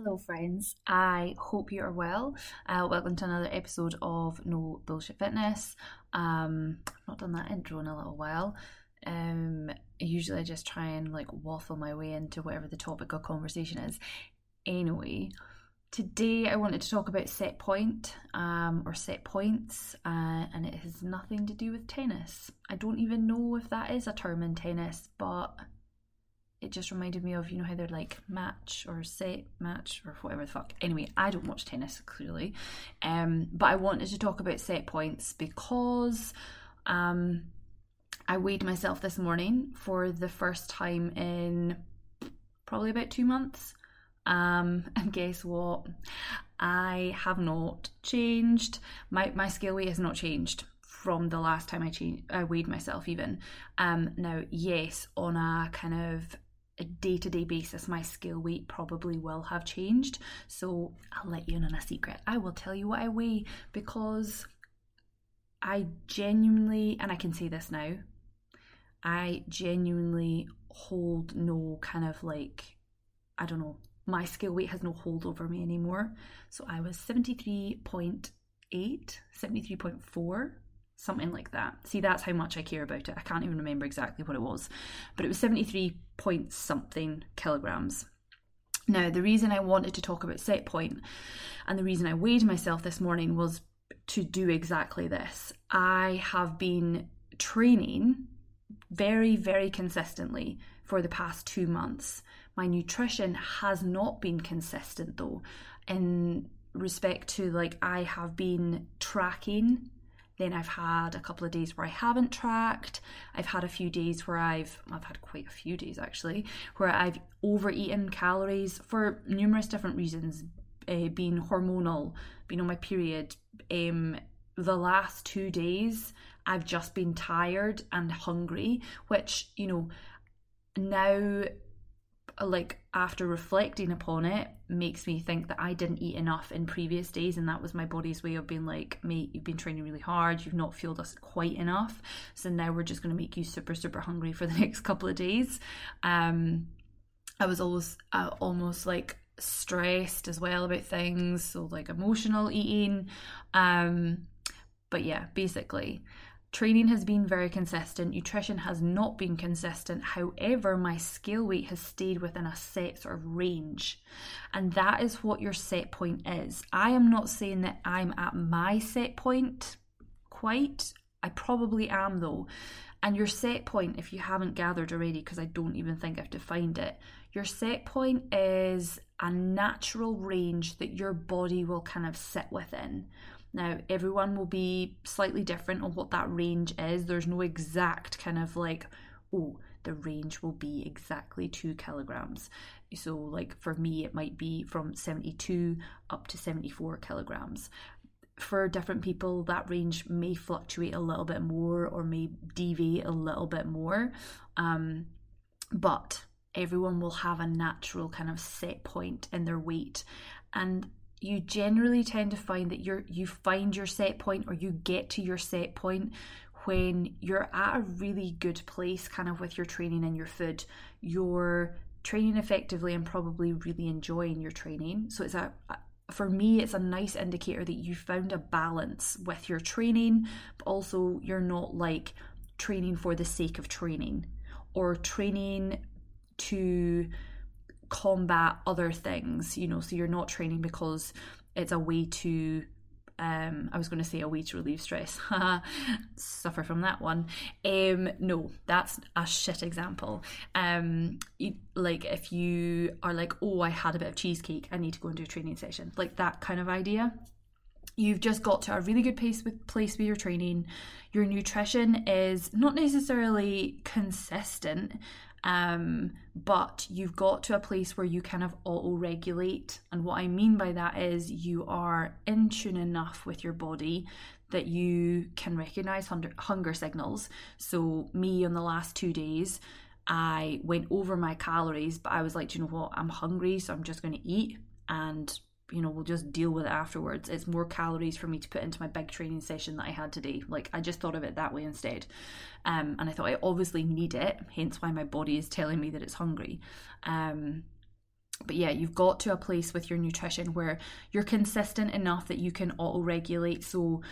Hello, friends. I hope you are well. Uh, welcome to another episode of No Bullshit Fitness. Um, I've not done that intro in a little while. Um, usually I just try and like waffle my way into whatever the topic of conversation is. Anyway, today I wanted to talk about set point um, or set points, uh, and it has nothing to do with tennis. I don't even know if that is a term in tennis, but it just reminded me of you know how they're like match or set match or whatever the fuck. Anyway, I don't watch tennis clearly, um, but I wanted to talk about set points because um, I weighed myself this morning for the first time in probably about two months. Um, and guess what? I have not changed. My my scale weight has not changed from the last time I changed, I weighed myself even. Um, now, yes, on a kind of a day to day basis, my scale weight probably will have changed. So I'll let you in on a secret. I will tell you what I weigh because I genuinely, and I can say this now, I genuinely hold no kind of like, I don't know, my scale weight has no hold over me anymore. So I was 73.8, 73.4 something like that. See, that's how much I care about it. I can't even remember exactly what it was, but it was 73 point something kilograms. Now, the reason I wanted to talk about set point and the reason I weighed myself this morning was to do exactly this. I have been training very, very consistently for the past two months. My nutrition has not been consistent though, in respect to like I have been tracking then I've had a couple of days where I haven't tracked. I've had a few days where I've I've had quite a few days actually where I've overeaten calories for numerous different reasons, uh, being hormonal, being on my period. Um, the last two days I've just been tired and hungry, which you know now like after reflecting upon it makes me think that I didn't eat enough in previous days and that was my body's way of being like mate you've been training really hard. You've not fueled us quite enough. So now we're just going to make you super super hungry for the next couple of days. Um I was always uh, almost like stressed as well about things so like emotional eating. Um but yeah basically Training has been very consistent, nutrition has not been consistent. However, my scale weight has stayed within a set sort of range. And that is what your set point is. I am not saying that I'm at my set point quite. I probably am though. And your set point, if you haven't gathered already, because I don't even think I've defined it, your set point is a natural range that your body will kind of sit within. Now, everyone will be slightly different on what that range is. There's no exact kind of like, oh, the range will be exactly two kilograms. So, like for me, it might be from 72 up to 74 kilograms. For different people, that range may fluctuate a little bit more or may deviate a little bit more. Um, but everyone will have a natural kind of set point in their weight. And you generally tend to find that you're you find your set point or you get to your set point when you're at a really good place kind of with your training and your food. You're training effectively and probably really enjoying your training. So it's a for me it's a nice indicator that you found a balance with your training but also you're not like training for the sake of training or training to combat other things, you know, so you're not training because it's a way to um, I was going to say a way to relieve stress. Suffer from that one. Um, no, that's a shit example. Um, you, like if you are like, oh, I had a bit of cheesecake, I need to go and do a training session, like that kind of idea. You've just got to a really good pace with place with your training. Your nutrition is not necessarily consistent, um, but you've got to a place where you kind of auto regulate. And what I mean by that is you are in tune enough with your body that you can recognize hunger, hunger signals. So, me on the last two days, I went over my calories, but I was like, you know what? I'm hungry, so I'm just going to eat. And you know, we'll just deal with it afterwards. It's more calories for me to put into my big training session that I had today. Like, I just thought of it that way instead. Um, and I thought I obviously need it, hence why my body is telling me that it's hungry. Um, but yeah, you've got to a place with your nutrition where you're consistent enough that you can auto regulate. So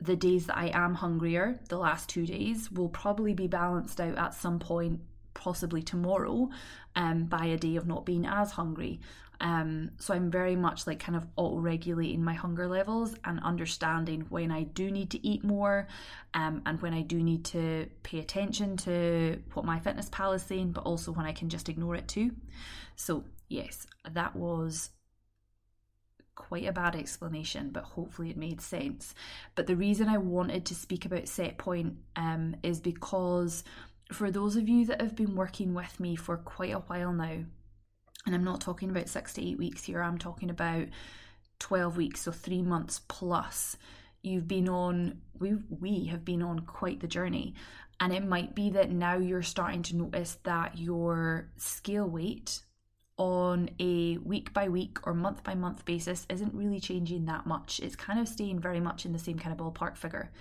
the days that I am hungrier, the last two days, will probably be balanced out at some point, possibly tomorrow, um, by a day of not being as hungry. Um, so I'm very much like kind of auto regulating my hunger levels and understanding when I do need to eat more um, and when I do need to pay attention to what MyFitnessPal is saying, but also when I can just ignore it too. So, yes, that was quite a bad explanation, but hopefully it made sense. But the reason I wanted to speak about set point um, is because for those of you that have been working with me for quite a while now, and I'm not talking about six to eight weeks here, I'm talking about 12 weeks, so three months plus. You've been on, we, we have been on quite the journey. And it might be that now you're starting to notice that your scale weight on a week by week or month by month basis isn't really changing that much. It's kind of staying very much in the same kind of ballpark figure.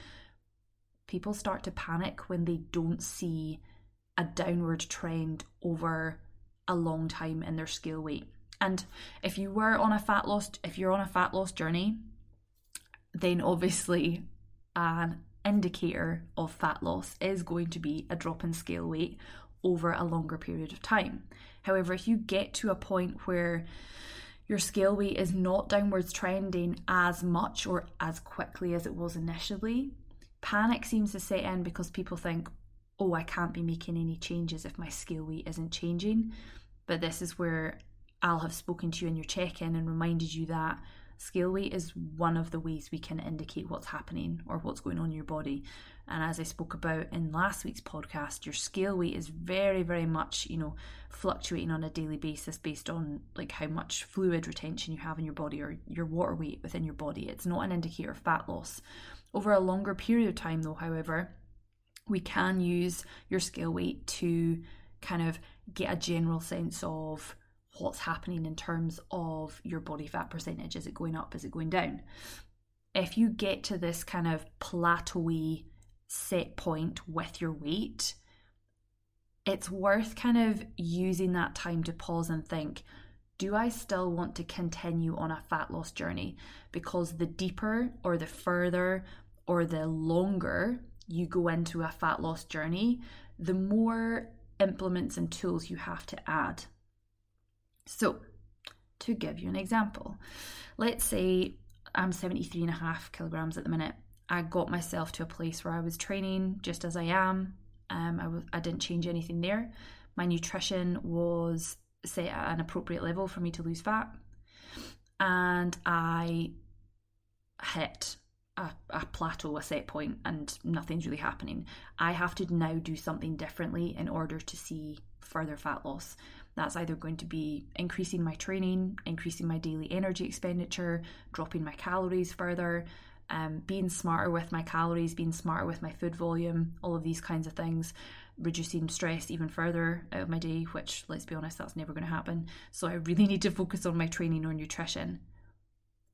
People start to panic when they don't see a downward trend over a long time in their scale weight. And if you were on a fat loss, if you're on a fat loss journey, then obviously an indicator of fat loss is going to be a drop in scale weight over a longer period of time. However, if you get to a point where your scale weight is not downwards trending as much or as quickly as it was initially, panic seems to set in because people think, oh, I can't be making any changes if my scale weight isn't changing. But this is where I'll have spoken to you in your check in and reminded you that scale weight is one of the ways we can indicate what's happening or what's going on in your body. And as I spoke about in last week's podcast, your scale weight is very, very much, you know, fluctuating on a daily basis based on like how much fluid retention you have in your body or your water weight within your body. It's not an indicator of fat loss. Over a longer period of time, though, however, we can use your scale weight to kind of get a general sense of what's happening in terms of your body fat percentage. Is it going up? Is it going down? If you get to this kind of plateauy set point with your weight, it's worth kind of using that time to pause and think do I still want to continue on a fat loss journey? Because the deeper or the further or the longer you go into a fat loss journey, the more implements and tools you have to add. So, to give you an example, let's say I'm 73 and a half kilograms at the minute I got myself to a place where I was training just as I am. Um, I w- I didn't change anything there. My nutrition was set at an appropriate level for me to lose fat. And I hit a, a plateau, a set point, and nothing's really happening. I have to now do something differently in order to see further fat loss. That's either going to be increasing my training, increasing my daily energy expenditure, dropping my calories further, um, being smarter with my calories, being smarter with my food volume, all of these kinds of things, reducing stress even further out of my day, which, let's be honest, that's never going to happen. So I really need to focus on my training or nutrition.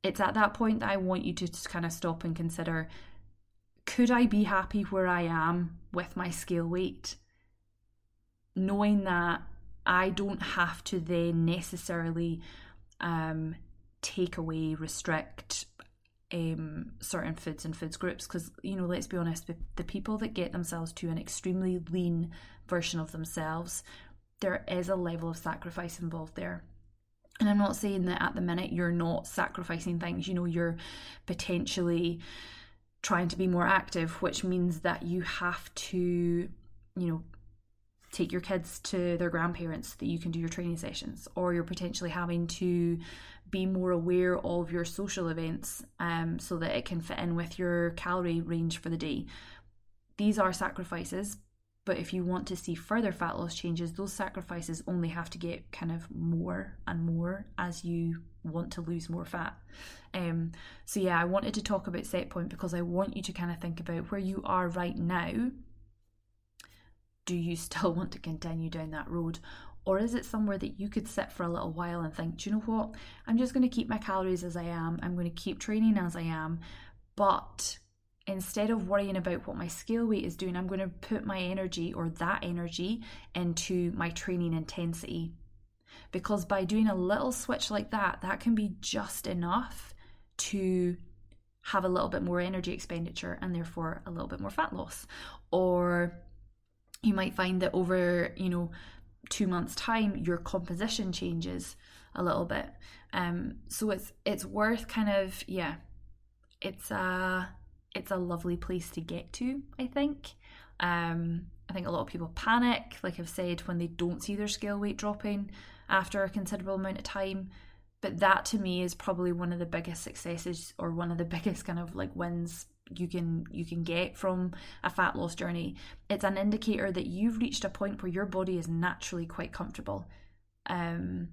It's at that point that I want you to just kind of stop and consider could I be happy where I am with my scale weight? Knowing that I don't have to then necessarily um, take away, restrict, um, certain foods and foods groups because you know let's be honest the people that get themselves to an extremely lean version of themselves there is a level of sacrifice involved there and i'm not saying that at the minute you're not sacrificing things you know you're potentially trying to be more active which means that you have to you know take your kids to their grandparents so that you can do your training sessions or you're potentially having to be more aware of your social events um, so that it can fit in with your calorie range for the day. These are sacrifices, but if you want to see further fat loss changes, those sacrifices only have to get kind of more and more as you want to lose more fat. Um, so, yeah, I wanted to talk about set point because I want you to kind of think about where you are right now. Do you still want to continue down that road? Or is it somewhere that you could sit for a little while and think, do you know what? I'm just going to keep my calories as I am. I'm going to keep training as I am. But instead of worrying about what my scale weight is doing, I'm going to put my energy or that energy into my training intensity. because by doing a little switch like that, that can be just enough to have a little bit more energy expenditure and therefore a little bit more fat loss. Or you might find that over, you know, two months' time, your composition changes a little bit. Um, so it's it's worth kind of yeah, it's a it's a lovely place to get to. I think. Um, I think a lot of people panic, like I've said, when they don't see their scale weight dropping after a considerable amount of time. But that to me is probably one of the biggest successes or one of the biggest kind of like wins you can you can get from a fat loss journey. It's an indicator that you've reached a point where your body is naturally quite comfortable. Um,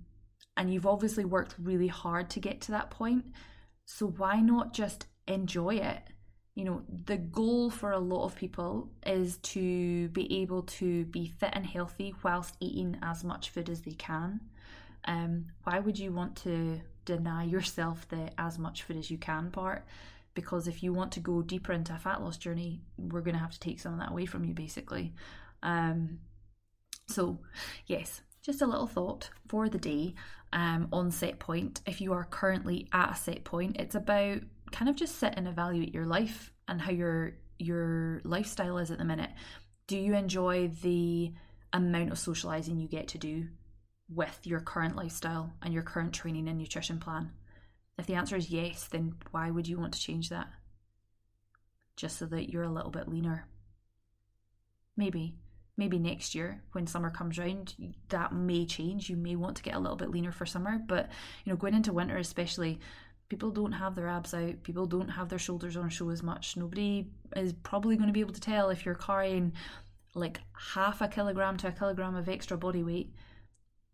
and you've obviously worked really hard to get to that point. So why not just enjoy it? You know, the goal for a lot of people is to be able to be fit and healthy whilst eating as much food as they can. Um, why would you want to deny yourself the as much food as you can part? Because if you want to go deeper into a fat loss journey, we're going to have to take some of that away from you, basically. Um, so, yes, just a little thought for the day um, on set point. If you are currently at a set point, it's about kind of just sit and evaluate your life and how your your lifestyle is at the minute. Do you enjoy the amount of socializing you get to do with your current lifestyle and your current training and nutrition plan? If the answer is yes, then why would you want to change that? Just so that you're a little bit leaner. Maybe. Maybe next year when summer comes round, that may change. You may want to get a little bit leaner for summer, but you know, going into winter especially, people don't have their abs out, people don't have their shoulders on show as much. Nobody is probably going to be able to tell if you're carrying like half a kilogram to a kilogram of extra body weight,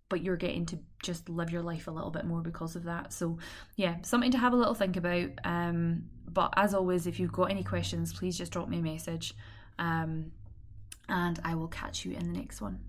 but you're getting to just live your life a little bit more because of that. So, yeah, something to have a little think about. Um, but as always, if you've got any questions, please just drop me a message um, and I will catch you in the next one.